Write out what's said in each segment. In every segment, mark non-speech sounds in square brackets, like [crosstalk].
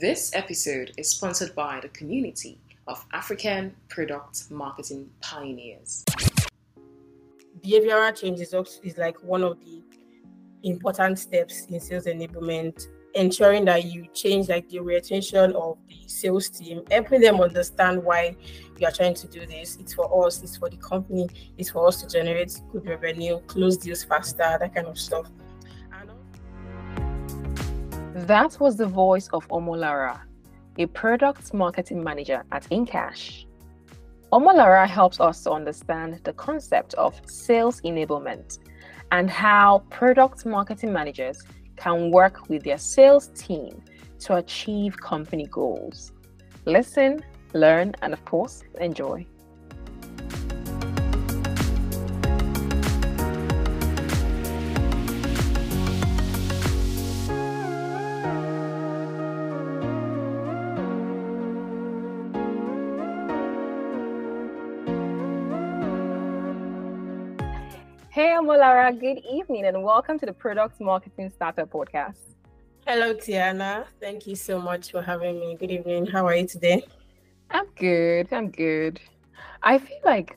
This episode is sponsored by the community of African product marketing pioneers. Behavioral change is, also, is like one of the important steps in sales enablement, ensuring that you change like the orientation of the sales team, helping them understand why you are trying to do this. It's for us, it's for the company, it's for us to generate good revenue, close deals faster, that kind of stuff. That was the voice of Omolara, a product marketing manager at InCash. Omolara helps us to understand the concept of sales enablement and how product marketing managers can work with their sales team to achieve company goals. Listen, learn, and of course, enjoy. Hey, Omolara, good evening and welcome to the Product Marketing Starter Podcast. Hello, Tiana. Thank you so much for having me. Good evening. How are you today? I'm good. I'm good. I feel like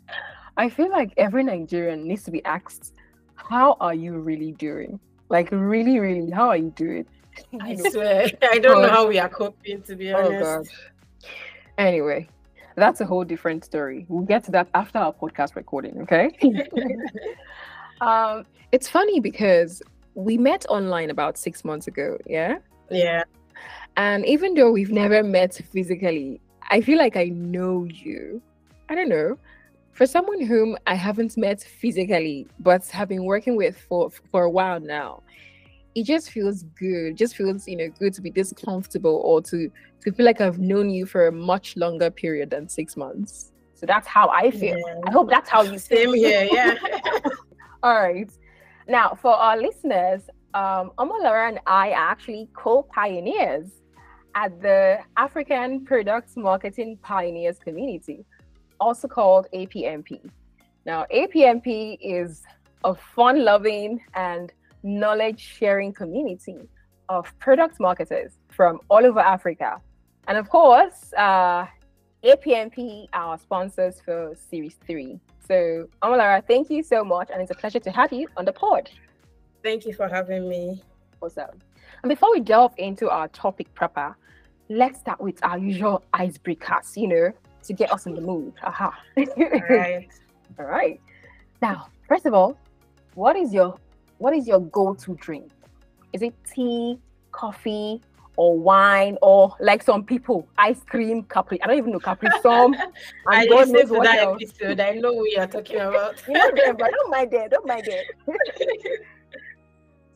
[laughs] I feel like every Nigerian needs to be asked, how are you really doing? Like really, really, how are you doing? I swear. [laughs] I don't know oh, how we are coping to be oh, honest. Oh God. Anyway, that's a whole different story. We'll get to that after our podcast recording, okay? [laughs] um, it's funny because we met online about six months ago, yeah? Yeah. And even though we've never met physically, I feel like I know you. I don't know. For someone whom I haven't met physically, but have been working with for for a while now, it just feels good. It just feels, you know, good to be this comfortable or to to feel like I've known you for a much longer period than six months. So that's how I feel. Yeah. I hope that's how you Same here, yeah. [laughs] All right. Now, for our listeners, um, Omolara and I are actually co-pioneers at the African Products Marketing Pioneers Community, also called APMP. Now, APMP is a fun-loving and knowledge-sharing community of product marketers from all over Africa and of course, uh, APMP, our sponsors for Series 3. So, Omolara, thank you so much. And it's a pleasure to have you on the pod. Thank you for having me. Awesome. And before we delve into our topic proper, let's start with our usual icebreakers, you know, to get us in the mood. Aha. [laughs] all right. all right. Now, first of all, what is your what is your go-to drink? Is it tea, coffee, or wine or like some people ice cream capri i don't even know capri [laughs] some i listened to that else. episode. I know what you're talking [laughs] about. You know them but don't mind it don't mind it [laughs]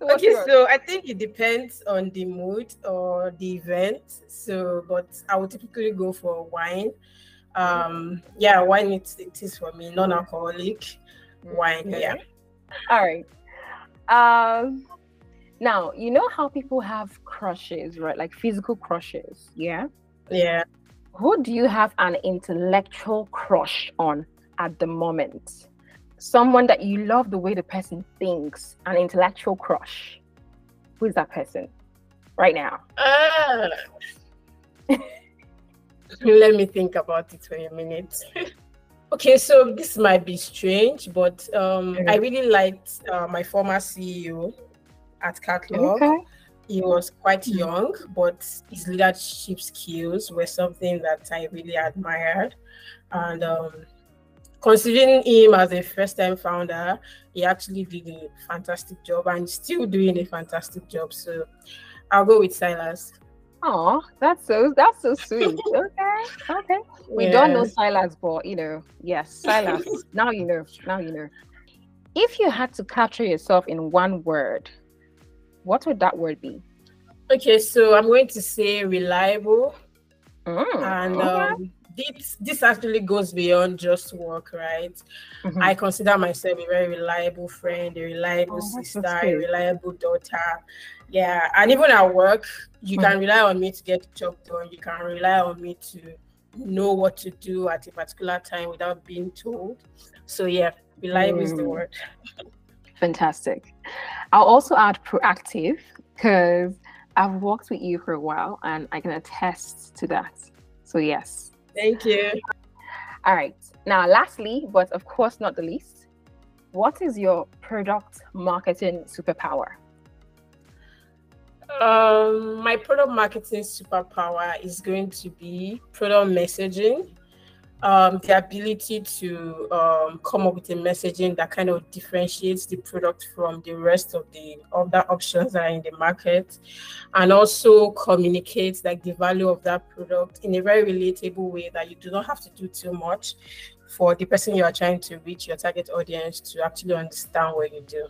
so okay so i think it depends on the mood or the event. So but i would typically go for wine. Um yeah wine it, it is for me non-alcoholic wine okay. yeah. All right um now, you know how people have crushes, right? Like physical crushes, yeah? Yeah. Who do you have an intellectual crush on at the moment? Someone that you love the way the person thinks, an intellectual crush. Who is that person right now? Uh, [laughs] let me think about it for a minute. [laughs] okay, so this might be strange, but um, I really liked uh, my former CEO at Catalog. Okay. He was quite hmm. young, but his leadership skills were something that I really admired. And um, considering him as a first time founder, he actually did a fantastic job and still doing a fantastic job. So I'll go with Silas. Oh, that's so that's so sweet. [laughs] okay, okay. We don't know Silas, but you know, yes, Silas. [laughs] now you know. Now you know. If you had to capture yourself in one word, what would that word be? Okay, so I'm going to say reliable. Mm, and um, this this actually goes beyond just work, right? Mm-hmm. I consider myself a very reliable friend, a reliable oh, sister, a reliable daughter. Yeah, and even at work, you can rely on me to get the job done. You can rely on me to know what to do at a particular time without being told. So yeah, reliable mm. is the mm. word. Fantastic. I'll also add proactive because I've worked with you for a while and I can attest to that. So, yes. Thank you. All right. Now, lastly, but of course not the least, what is your product marketing superpower? Um, my product marketing superpower is going to be product messaging. Um, the ability to um, come up with a messaging that kind of differentiates the product from the rest of the other options that are in the market and also communicates like the value of that product in a very relatable way that you do not have to do too much for the person you are trying to reach your target audience to actually understand what you do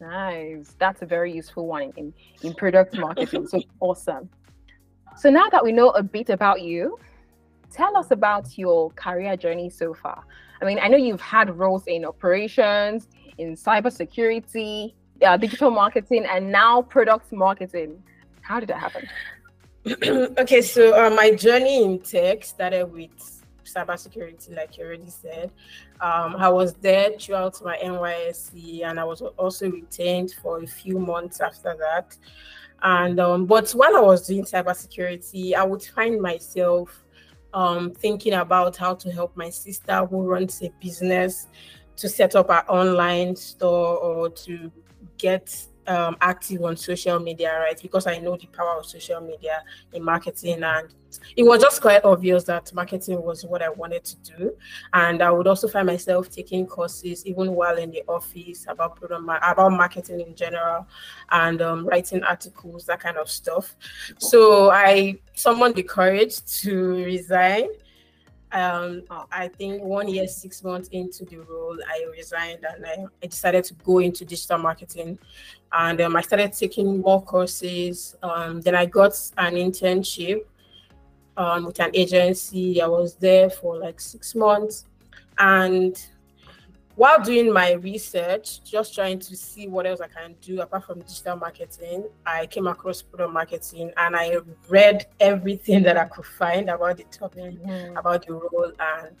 nice that's a very useful one in, in product marketing so [laughs] awesome so now that we know a bit about you tell us about your career journey so far. I mean, I know you've had roles in operations, in cybersecurity, uh, digital marketing, and now product marketing. How did that happen? [clears throat] okay, so uh, my journey in tech started with cybersecurity, like you already said. Um, I was there throughout my NYSC, and I was also retained for a few months after that. And um, but while I was doing cybersecurity, I would find myself um, thinking about how to help my sister who runs a business to set up an online store or to get um, active on social media, right? Because I know the power of social media in marketing, and it was just quite obvious that marketing was what I wanted to do. And I would also find myself taking courses even while in the office about about marketing in general, and um, writing articles, that kind of stuff. So I summoned the courage to resign um, I think one year, six months into the role, I resigned and I, I decided to go into digital marketing. And um, I started taking more courses. Um, then I got an internship um, with an agency. I was there for like six months. And while doing my research, just trying to see what else I can do apart from digital marketing, I came across product marketing and I read everything [laughs] that I could find about the topic, mm-hmm. about the role. And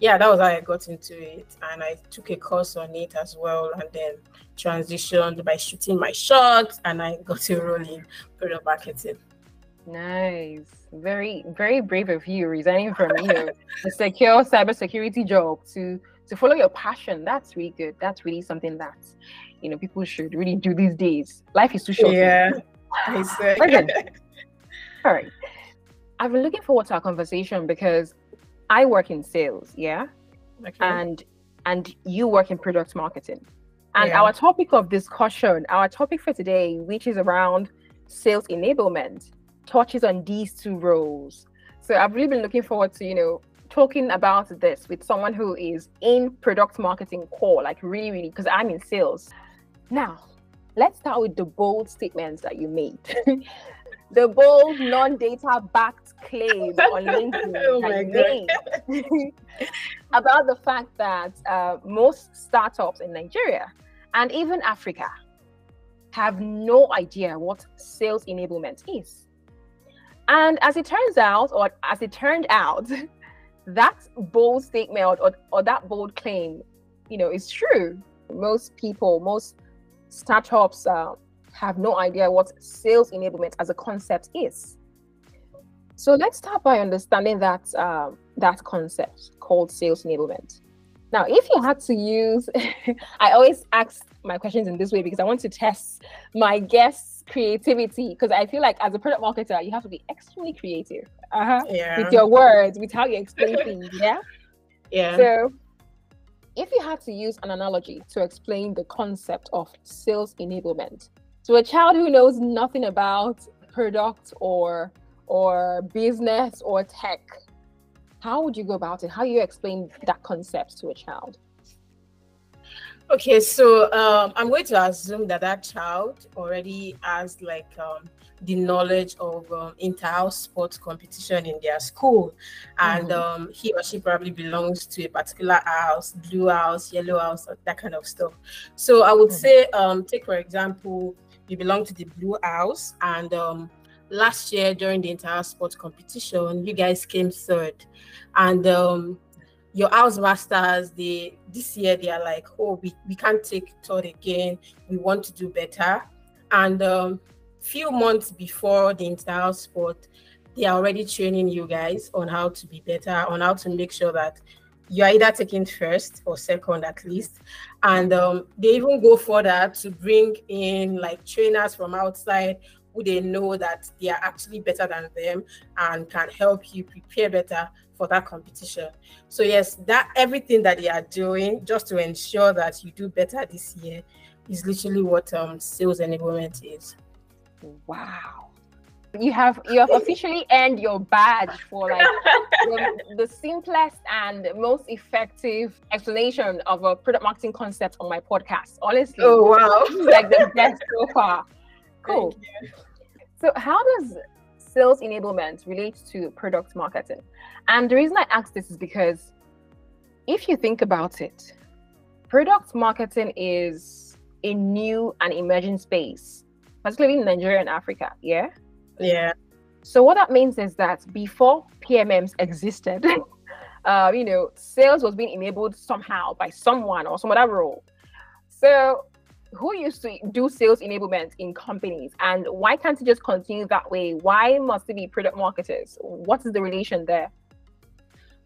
yeah, that was how I got into it. And I took a course on it as well and then transitioned by shooting my shots and I [laughs] got a role in product marketing. Nice. Very, very brave of you resigning from you know a secure cybersecurity job to to follow your passion. That's really good. That's really something that you know people should really do these days. Life is too short. Yeah. [laughs] All right [laughs] i've been looking forward to our conversation because i work in sales yeah? Okay. and and you work in product marketing. And yeah. our topic of discussion our topic for today which is around sales enablement touches on these two roles. So i've really been looking forward to you know talking about this with someone who is in product marketing core, like really, really, because I'm in sales. Now, let's start with the bold statements that you made. [laughs] the bold non-data backed claim on [laughs] LinkedIn oh you made [laughs] about the fact that uh, most startups in Nigeria and even Africa have no idea what sales enablement is. And as it turns out, or as it turned out, that bold statement or, or that bold claim, you know, is true. Most people, most startups uh, have no idea what sales enablement as a concept is. So let's start by understanding that uh, that concept called sales enablement. Now, if you had to use, [laughs] I always ask my questions in this way because I want to test my guests' creativity because I feel like as a product marketer, you have to be extremely creative uh-huh, yeah. with your words, with how you explain things. Yeah. [laughs] Yeah. So, if you had to use an analogy to explain the concept of sales enablement to a child who knows nothing about product or or business or tech, how would you go about it? How do you explain that concept to a child? Okay, so um, I'm going to assume that that child already has like um, the knowledge of um, inter-house sports competition in their school, and mm-hmm. um, he or she probably belongs to a particular house, blue house, yellow house, that kind of stuff. So I would mm-hmm. say, um, take for example, you belong to the blue house, and um, last year during the inter-house sports competition, you guys came third, and um, your house masters they this year they are like oh we, we can't take third again we want to do better and um, few months before the entire sport, they are already training you guys on how to be better, on how to make sure that you're either taking first or second at least. And um, they even go further to bring in like trainers from outside who they know that they are actually better than them and can help you prepare better for that competition. So yes, that everything that they are doing just to ensure that you do better this year is literally what um, sales enablement is. Wow. You have you have officially earned your badge for like the, the, simplest and most effective explanation of a product marketing concept on my podcast. Honestly, oh wow, like the best so far. [laughs] Cool. So, how does sales enablement relates to product marketing? And the reason I ask this is because if you think about it, product marketing is a new and emerging space, particularly in Nigeria and Africa. Yeah. Yeah. So what that means is that before PMMs existed, [laughs] uh, you know, sales was being enabled somehow by someone or some other role. So who used to do sales enablement in companies and why can't it just continue that way? Why must it be product marketers? What is the relation there?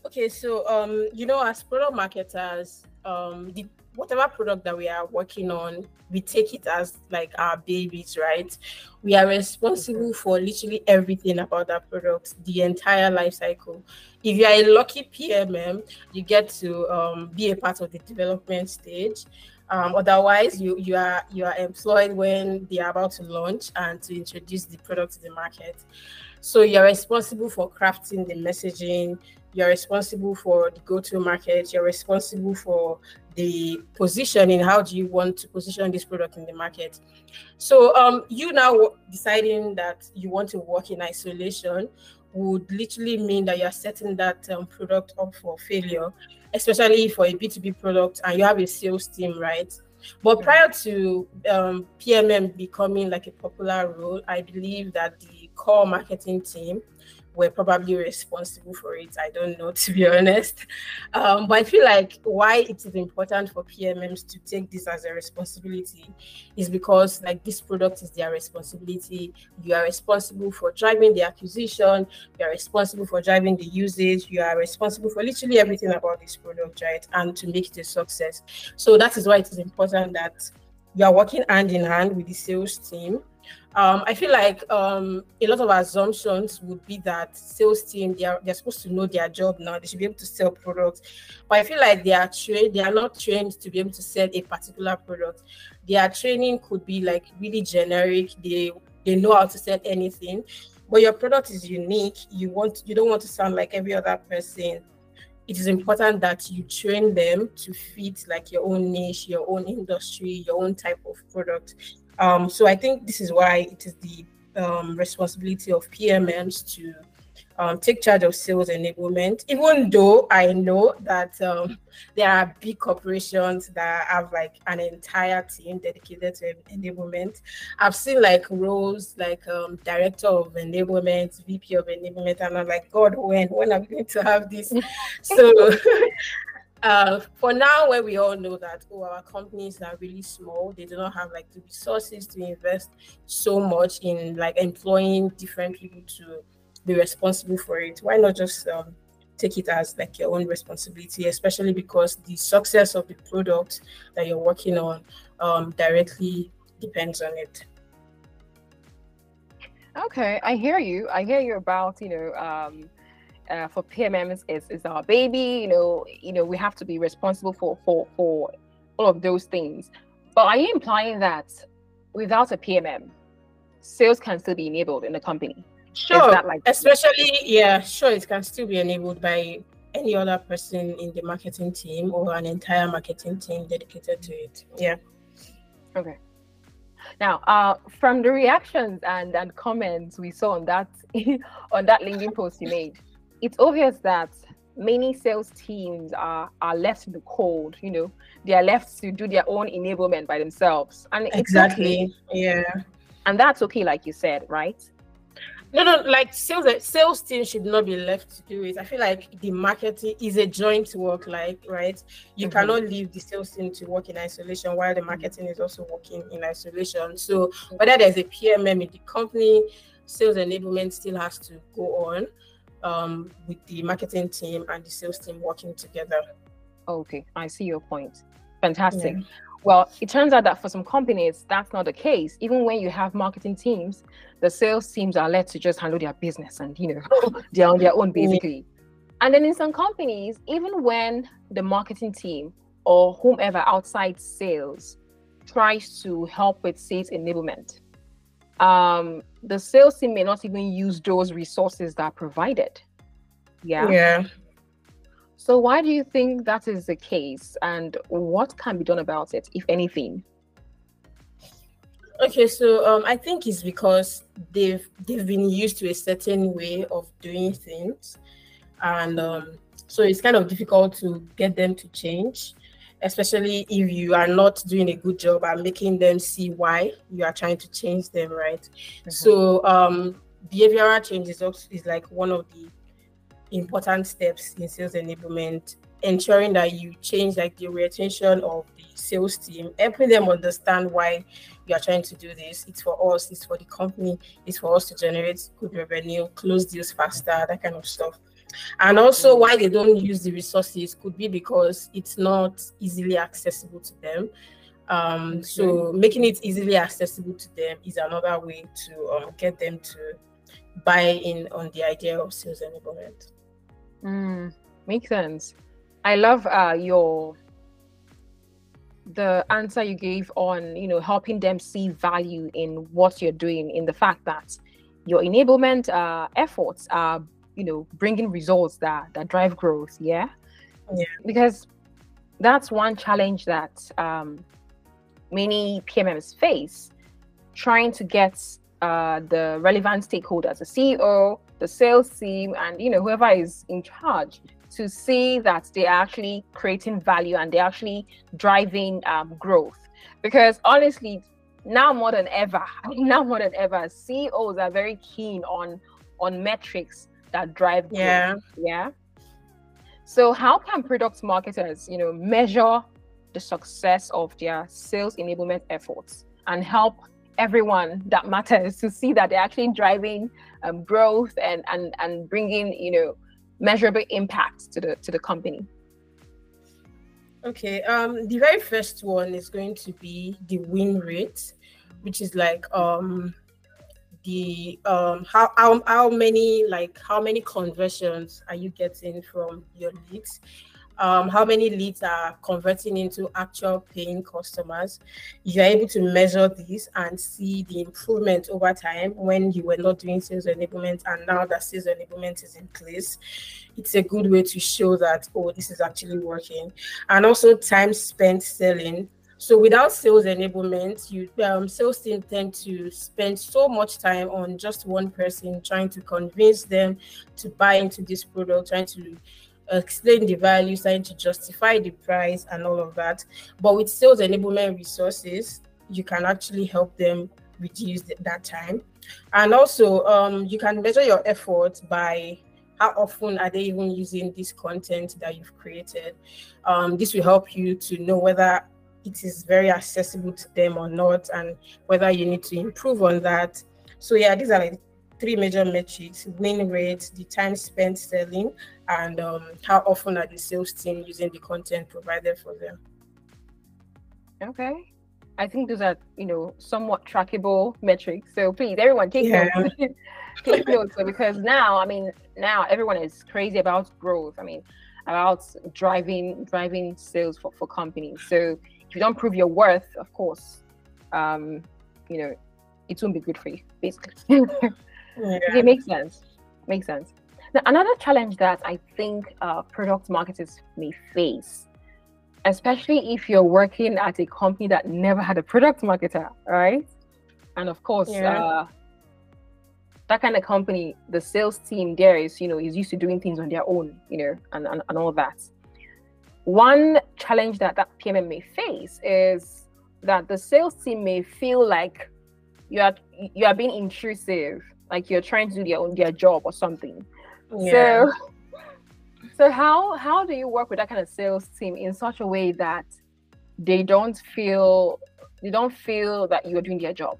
Okay, so um, you know, as product marketers, um, the whatever product that we are working on, we take it as like our babies, right? We are responsible for literally everything about that product, the entire life cycle. If you are a lucky PMM, you get to um, be a part of the development stage. Um, otherwise, you you are you are employed when they are about to launch and to introduce the product to the market. So you're responsible for crafting the messaging. You're responsible for the go-to market. You're responsible for the positioning. How do you want to position this product in the market? So um, you now deciding that you want to work in isolation would literally mean that you're setting that um, product up for failure especially for a B2B product and you have a sales team, right? But prior to um, PMM becoming like a popular role, I believe that the core marketing team were probably responsible for it. I don't know, [laughs] to be honest. Um, but I feel like why it is important for PMMs to take this as a responsibility is because, like, this product is their responsibility. You are responsible for driving the acquisition, you are responsible for driving the usage, you are responsible for literally everything about this product, right? And to make it a success. So, that is why it is important that you are working hand in hand with the sales team um, I feel like um, a lot of assumptions would be that sales team they are they're supposed to know their job now. They should be able to sell products, but I feel like they are trained. They are not trained to be able to sell a particular product. Their training could be like really generic. They they know how to sell anything, but your product is unique. You want you don't want to sound like every other person. It is important that you train them to fit like your own niche, your own industry, your own type of product um, so I think this is why it is the um, responsibility of PMMs to um, take charge of sales enablement, even though I know that um, there are big corporations that have like an entire team dedicated to enablement. I've seen like roles like um, director of enablement, VP of enablement, and I'm like, God, when when are we going to have this? so [laughs] uh, for now, where we all know that oh, our companies are really small, they do not have like the resources to invest so much in like employing different people to be responsible for it. Why not just um, take it as like your own responsibility, especially because the success of the product that you're working on um, directly depends on it. Okay, I hear you. I hear you about you know um, uh, for PMMs is, is our baby. You know, you know, we have to be responsible for for for all of those things. But are you implying that without a PMM, sales can still be enabled in the company? Sure. Like- Especially, yeah, sure, it can still be enabled by any other person in the marketing team or an entire marketing team dedicated to it. Yeah. Okay. Now, uh, from the reactions and, and comments we saw on that [laughs] on that LinkedIn post you made, it's obvious that many sales teams are are left in the cold you know they are left to do their own enablement by themselves and exactly okay. yeah and that's okay like you said right No, no, like sales sales team should not be left to do it. I feel like the marketing is a joint work, like right. You mm-hmm. cannot leave the sales team to work in isolation while the marketing is also working in isolation. So whether there's a PMM in the company, sales enablement still has to go on um, with the marketing team and the sales team working together. Okay, I see your point. Fantastic. Yeah. Well, it turns out that for some companies, that's not the case. Even when you have marketing teams, the sales teams are led to just handle their business and, you know, [laughs] they're on their own basically. And then in some companies, even when the marketing team or whomever outside sales tries to help with sales enablement, um, the sales team may not even use those resources that are provided. Yeah. Yeah. So why do you think that is the case and what can be done about it, if anything? Okay, so um, I think it's because they've they've been used to a certain way of doing things, and um, so it's kind of difficult to get them to change especially if you are not doing a good job at making them see why you are trying to change them, right? Mm-hmm. So um, behavioral change is, also, is like one of the important steps in sales enablement, ensuring that you change like the orientation of the sales team, helping them understand why you are trying to do this. It's for us, it's for the company, it's for us to generate good revenue, close deals faster, that kind of stuff. And also, why they don't use the resources could be because it's not easily accessible to them. Um, so, making it easily accessible to them is another way to um, get them to buy in on the idea of sales enablement. Mm, makes sense. I love uh, your the answer you gave on you know helping them see value in what you're doing in the fact that your enablement uh, efforts are you know bringing results that that drive growth yeah, yeah. because that's one challenge that um, many pmms face trying to get uh, the relevant stakeholders the ceo the sales team and you know whoever is in charge to see that they're actually creating value and they're actually driving um, growth because honestly now more than ever [laughs] now more than ever ceos are very keen on on metrics that drive growth. Yeah. Yeah. So how can product marketers, you know, measure the success of their sales enablement efforts and help everyone that matters to see that they're actually driving um, growth and and and bringing you know measurable impact to the to the company okay um the very first one is going to be the win rate which is like um the um how, how how many like how many conversions are you getting from your leads um, how many leads are converting into actual paying customers. You're able to measure this and see the improvement over time when you were not doing sales enablement and now that sales enablement is in place. It's a good way to show that, oh, this is actually working. And also time spent selling so without sales enablement, you um, sales team tend to spend so much time on just one person, trying to convince them to buy into this product, trying to explain the value, trying to justify the price and all of that. But with sales enablement resources, you can actually help them reduce that time. And also, um, you can measure your efforts by how often are they even using this content that you've created. Um, this will help you to know whether it is very accessible to them or not, and whether you need to improve on that. So yeah, these are like three major metrics: win rate, the time spent selling, and um, how often are the sales team using the content provided for them. Okay. I think those are, you know, somewhat trackable metrics. So please, everyone, take yeah. notes. [laughs] take notes. Because now, I mean, now everyone is crazy about growth. I mean, about driving driving sales for, for companies. So if you don't prove your worth, of course, um, you know, it won't be good for you, basically. [laughs] yeah. It makes sense. Makes sense. Now, another challenge that I think uh, product marketers may face, especially if you're working at a company that never had a product marketer, right? And of course, yeah. uh, that kind of company, the sales team there is, you know, is used to doing things on their own, you know, and, and, and all that. One challenge that that PMM may face is that the sales team may feel like you are you are being intrusive like you're trying to do their own their job or something. Yeah. So [laughs] so how how do you work with that kind of sales team in such a way that they don't feel they don't feel that you're doing their job?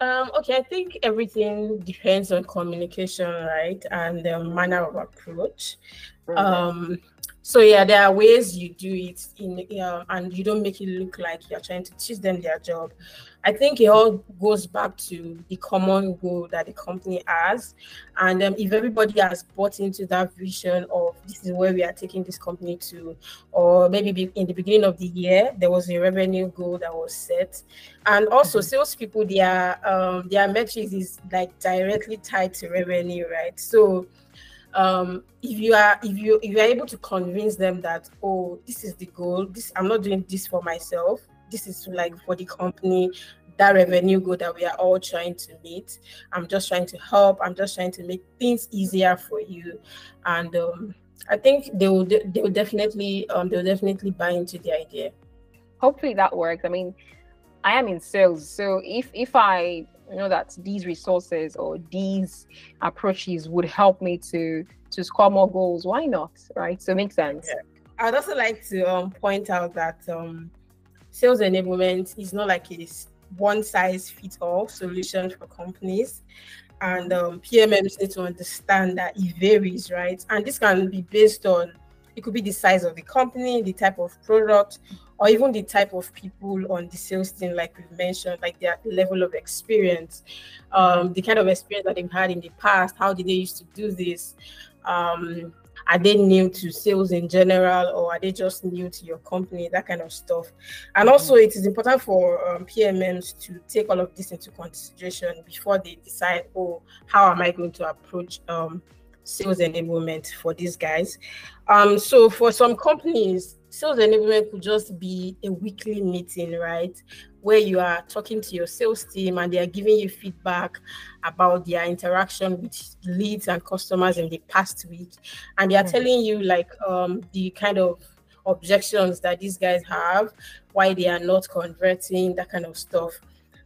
Um, okay, I think everything depends on communication, right, and the manner of approach. Um, so yeah, there are ways you do it in, uh, and you don't make it look like you're trying to teach them their job. I think it all goes back to the common goal that the company has. And um, if everybody has bought into that vision of this is where we are taking this company to, or maybe in the beginning of the year, there was a revenue goal that was set. And also, mm-hmm. salespeople, their, um, their metrics is like directly tied to revenue, right? So, um if you are if you if you are able to convince them that oh this is the goal this i'm not doing this for myself this is like for the company that revenue goal that we are all trying to meet. I'm just trying to help. I'm just trying to make things easier for you, and um, I think they will they will definitely um, they will definitely buy into the idea. Hopefully that works. I mean, I am in sales, so if if I know that these resources or these approaches would help me to to score more goals, why not? Right? So it makes sense. Yeah. I'd also like to um, point out that um, sales enablement is not like a one size fits all solution for companies. And um, PMMs need to understand that it varies, right? And this can be based on it could be the size of the company, the type of product, or even the type of people on the sales team, like we've mentioned, like their level of experience, um, the kind of experience that they've had in the past, how did they used to do this, um, are they new to sales in general or are they just new to your company? That kind of stuff. And also it is important for um, pmms to take all of this into consideration before they decide oh how am i going to approach um, sales enablement for these guys. Um, so for some companies sales enablement could just be a weekly meeting right? Where you are talking to your sales team and they are giving you feedback about their interaction with leads and customers in the past week. And they are mm-hmm. telling you like um, the kind of objections that these guys have why they are not converting that kind of stuff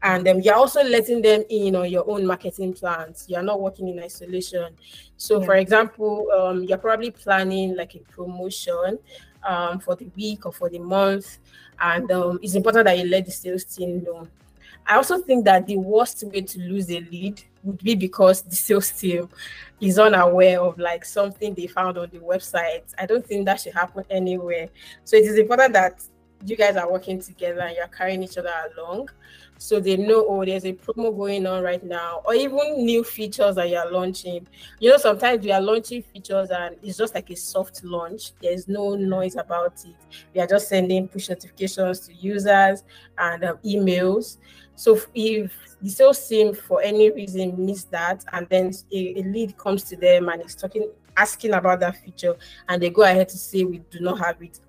and um, you're also letting them in on your own marketing plans you're not working in isolation so yeah. for example um, you're probably planning like a promotion um, for the week or for the month and um, it's important that you let the sales team know. I also think that the worst way to lose a lead would be because the sales team is unaware of like something they found on the website. I don't think that should happen anywhere. So it is important that you guys are working together and you're carrying each other along. So they know oh there's a promo going on right now or even new features that you're launching. You know sometimes we are launching features and it's just like a soft launch. There's no noise about it. We are just sending push notifications to users and um, emails. So if the sales team for any reason miss that and then a, a lead comes to them and is talking asking about that feature and they go ahead to say we do not have it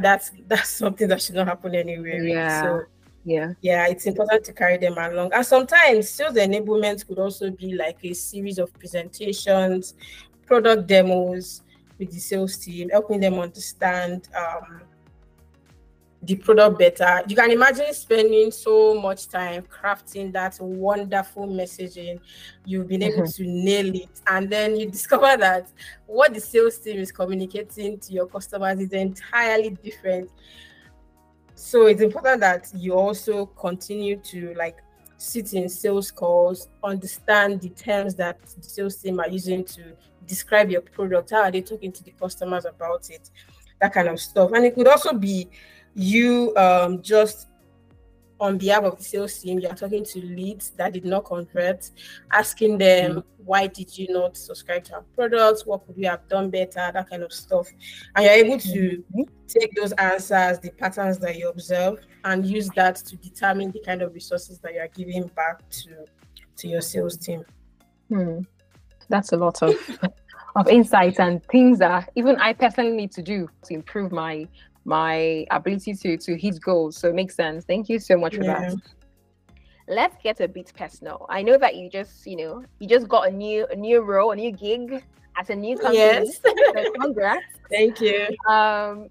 that's [laughs] that's something that should not happen anywhere. Yeah. So yeah. yeah it's important to carry them along. And sometimes sales enablement could also be like a series of presentations product demos with the sales team helping them understand um, the product better. You can imagine spending so much time crafting that wonderful messaging. You've been able mm-hmm. to nail it, and then you [laughs] discover that what the sales team is communicating to your customers is entirely different so it's important that you also continue to like sit in sales calls, understand the terms that the sales team are using to describe your product. How are they talking to the customers about it? That kind of stuff. And it could also be you um, just on behalf of the sales team, you're talking to leads that did not convert, asking them mm-hmm. why did you not subscribe to our products, what could we have done better, that kind of stuff. And you're able to mm-hmm. take those answers, the patterns that you observe, and use that to determine the kind of resources that you're giving back to to your sales team. Hmm. That's a lot of [laughs] of insights and things that even I personally need to do to improve my my ability to to hit goals. So it makes sense. Thank you so much for that. Let's get a bit personal. I know that you just, you know, you just got a new a new role, a new gig as a new company. Yes. so congrats. [laughs] Thank you. Um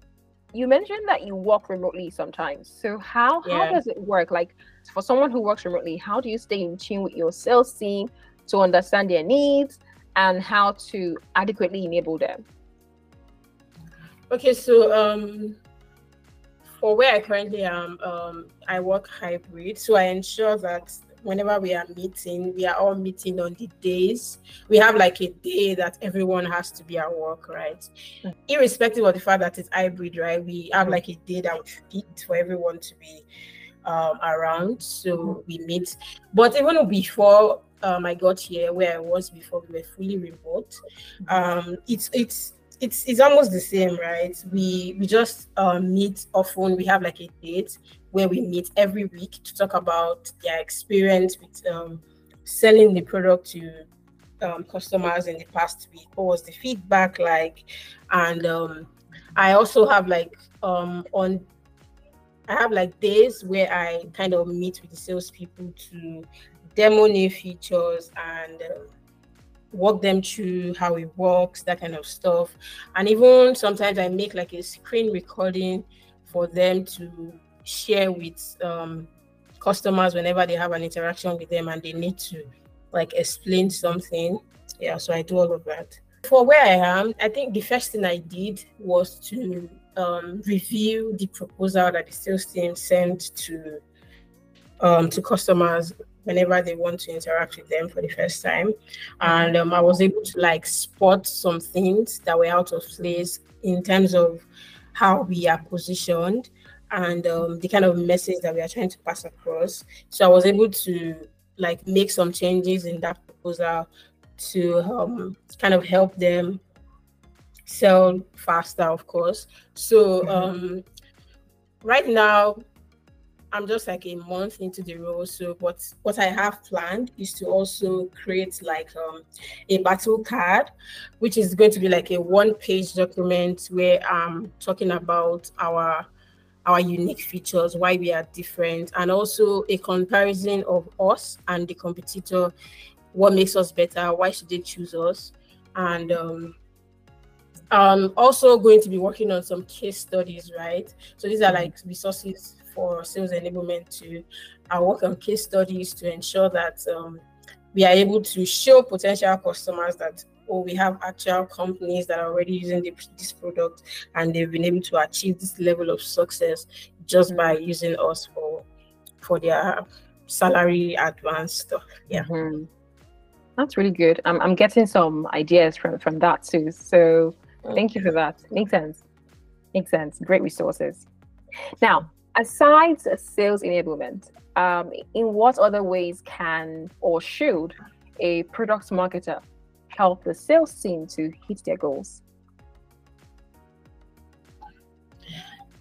you mentioned that you work remotely sometimes. So how how does it work? Like for someone who works remotely, how do you stay in tune with your sales team to understand their needs and how to adequately enable them? Okay, so um, for where I currently am, um, I work hybrid, so I ensure that whenever we are meeting, we are all meeting on the days. We have like a day that everyone has to be at work, right? Mm-hmm. Irrespective of the fact that it's hybrid, right? We have like a day that we fit for everyone to be um, around. So mm-hmm. we meet. But even before um, I got here, where I was before, we were fully remote. Um, it's it's it's it's almost the same, right? We we just um, meet often. We have like a date where we meet every week to talk about their experience with um, selling the product to um, customers in the past week. What was the feedback like? And um, I also have like um, on I have like days where I kind of meet with the salespeople to demo new features and uh, walk them through how it works, that kind of stuff. And even sometimes I make like a screen recording for them to share with um, customers whenever they have an interaction with them and they need to like explain something. Yeah, so I do all of that. For where I am, I think the first thing I did was to um, review the proposal that the sales team sent to um, to customers whenever they want to interact with them for the first time. And um, I was able to like spot some things that were out of place in terms of how we are positioned and um, the kind of message that we are trying to pass across. So I was able to like make some changes in that proposal to um, kind of help them sell faster, of course. So mm-hmm. um, right now I'm just like a month into the role. So what what I have planned is to also create like um, a battle card, which is going to be like a one page document where I'm talking about our our unique features, why we are different, and also a comparison of us and the competitor, what makes us better, why should they choose us, and um, um also going to be working on some case studies, right? So these are like resources for sales enablement to I work on case studies to ensure that um, we are able to show potential customers that oh we have actual companies that are already using the, this product and they've been able to achieve this level of success just by using us for for their salary advance stuff. Yeah. Mm-hmm. that's really good. I'm, I'm getting some ideas from from that too. So thank you for that. Makes sense. Makes sense. Great resources. Now aside sales enablement, um, in what other ways can or should a product marketer help the sales team to hit their goals?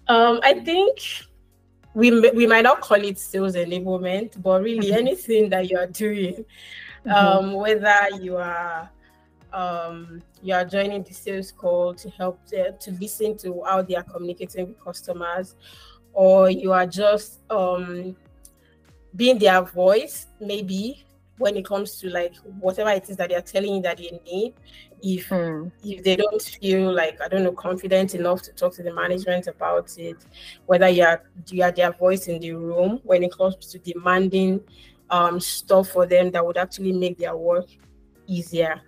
Um, I think we we might not call it sales enablement, but really mm-hmm. anything that you are doing, mm-hmm. um, whether you are um, you are joining the sales call to help uh, to listen to how they are communicating with customers, or you are just um, being their voice, maybe when it comes to like whatever it is that they're telling you that you need. If mm. if they don't feel like I don't know confident enough to talk to the management about it, whether you are you are their voice in the room when it comes to demanding um, stuff for them that would actually make their work easier.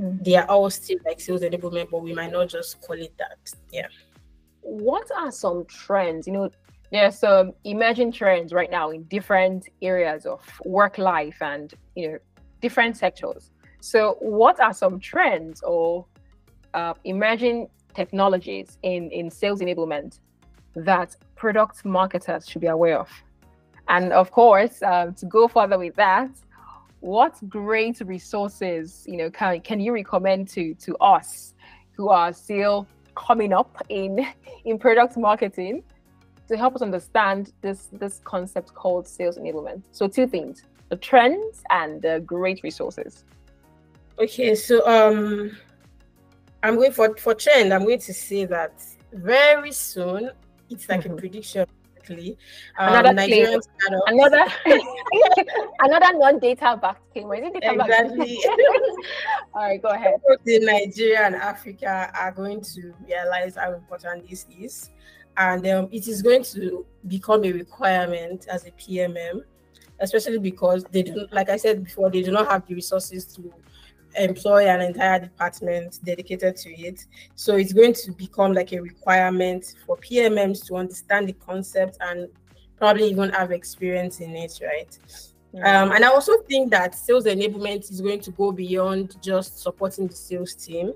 Mm. They are all still like sales enablement, but we might not just call it that. Yeah what are some trends? You know, there's some emerging trends right now in different areas of work life and you know different sectors. So, what are some trends or uh, emerging technologies in in sales enablement that product marketers should be aware of? And of course, um, to go further with that, what great resources you know can can you recommend to to us who are still coming up in [laughs] in product marketing to help us understand this this concept called sales enablement. So two things: the trends and the great resources. Okay, so um, I'm going for for trend. I'm going to say that very soon. It's like mm-hmm. a prediction. Um, another Nigerian [laughs] [laughs] another another non-data backed claim. Is it exactly? [laughs] All right, go ahead. The Nigeria and Africa are going to realize how important this is, and um, it is going to become a requirement as a PMM, especially because they don't, like I said before, they do not have the resources to employ an entire department dedicated to it. So it's going to become like a requirement for PMMs to understand the concept and probably even have experience in it, right? Um, and I also think that sales enablement is going to go beyond just supporting the sales team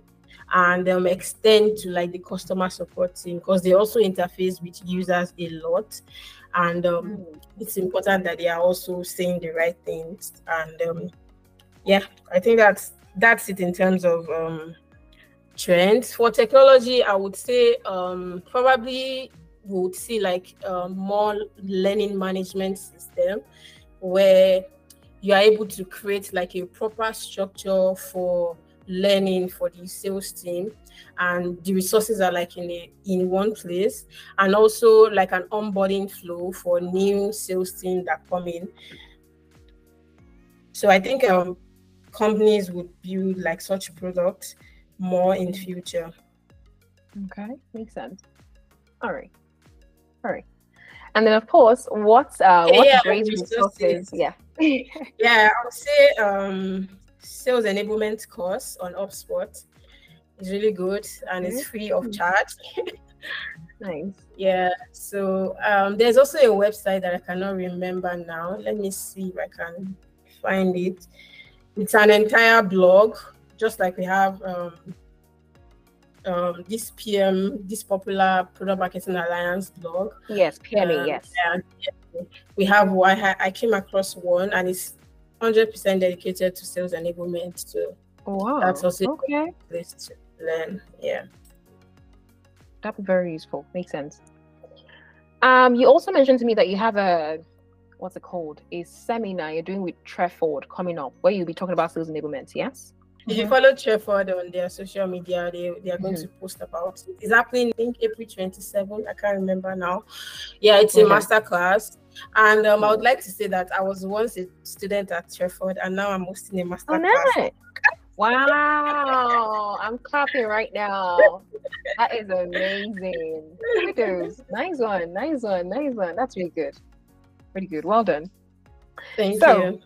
and um, extend to like the customer support team because they also interface with users a lot. And um, mm. it's important that they are also saying the right things. And um, yeah, I think that's that's it in terms of um, trends. For technology, I would say um, probably would see like uh, more learning management system where you are able to create like a proper structure for learning for the sales team and the resources are like in a in one place and also like an onboarding flow for new sales team that come in so i think um companies would build like such products more in future okay makes sense all right all right and then, of course, what's uh, what yeah, great resources? Yeah. [laughs] yeah, I would say um, sales enablement course on HubSpot is really good and it's free of mm-hmm. charge. [laughs] nice. Yeah. So um, there's also a website that I cannot remember now. Let me see if I can find it. It's an entire blog, just like we have um, um, this PM, this popular Product Marketing Alliance blog. Yes, PMA, um, yes. And we have I, I came across one and it's 100% dedicated to sales enablement. So oh wow. that's also okay. a place to learn. Yeah. That's very useful. Makes sense. Um, you also mentioned to me that you have a what's it called? A seminar you're doing with Treford coming up where you'll be talking about sales enablement, yes? If you mm-hmm. follow Treford on their social media, they, they are going mm-hmm. to post about it. It's happening, I think, April 27. I can't remember now. Yeah, it's a master class. And um, I would like to say that I was once a student at Treford and now I'm hosting a master oh, class. Nice. Wow, I'm clapping right now. That is amazing. Kudos. Nice one, nice one, nice one. That's really good. Pretty good. Well done. Thank so, you.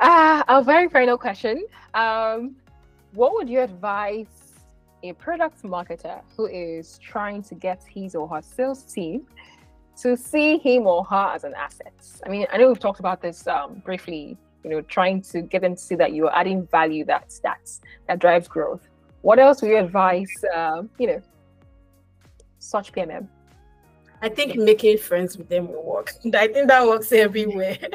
Uh, a very final question. Um, what would you advise a product marketer who is trying to get his or her sales team to see him or her as an asset? I mean, I know we've talked about this um, briefly. You know, trying to get them to see that you are adding value that that's that drives growth. What else would you advise? Uh, you know, such PMM. I think making friends with them will work. [laughs] I think that works everywhere. [laughs]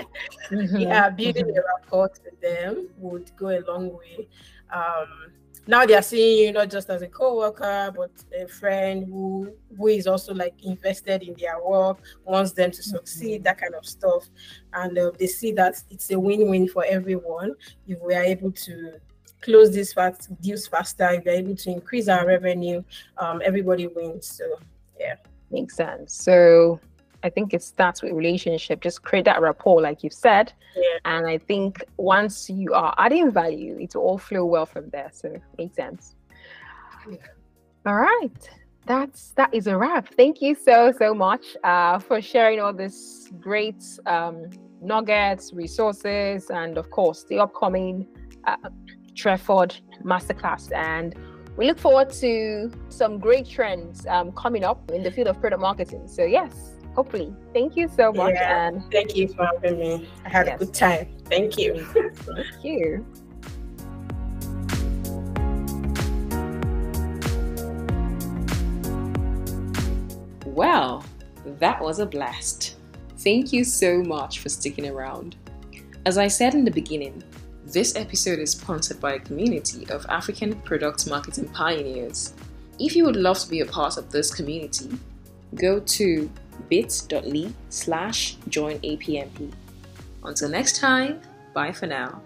Mm-hmm. yeah, building mm-hmm. a rapport with them would go a long way. Um, now they are seeing you not just as a co-worker, but a friend who who is also like invested in their work, wants them to succeed, mm-hmm. that kind of stuff, and uh, they see that it's a win-win for everyone if we are able to close these fast deals faster. If we're able to increase our revenue, um, everybody wins. So yeah. Makes sense. So I think it starts with relationship. Just create that rapport, like you've said. Yeah. And I think once you are adding value, it will all flow well from there. So makes sense. Yeah. All right. That's that is a wrap. Thank you so so much uh, for sharing all this great um, nuggets, resources, and of course the upcoming uh, Treford masterclass and we look forward to some great trends um, coming up in the field of product marketing. So, yes, hopefully. Thank you so much. Yeah, and thank you for having me. I had yes. a good time. Thank you. thank you. Well, that was a blast. Thank you so much for sticking around. As I said in the beginning, this episode is sponsored by a community of African product marketing pioneers. If you would love to be a part of this community, go to bit.ly slash join APMP. Until next time, bye for now.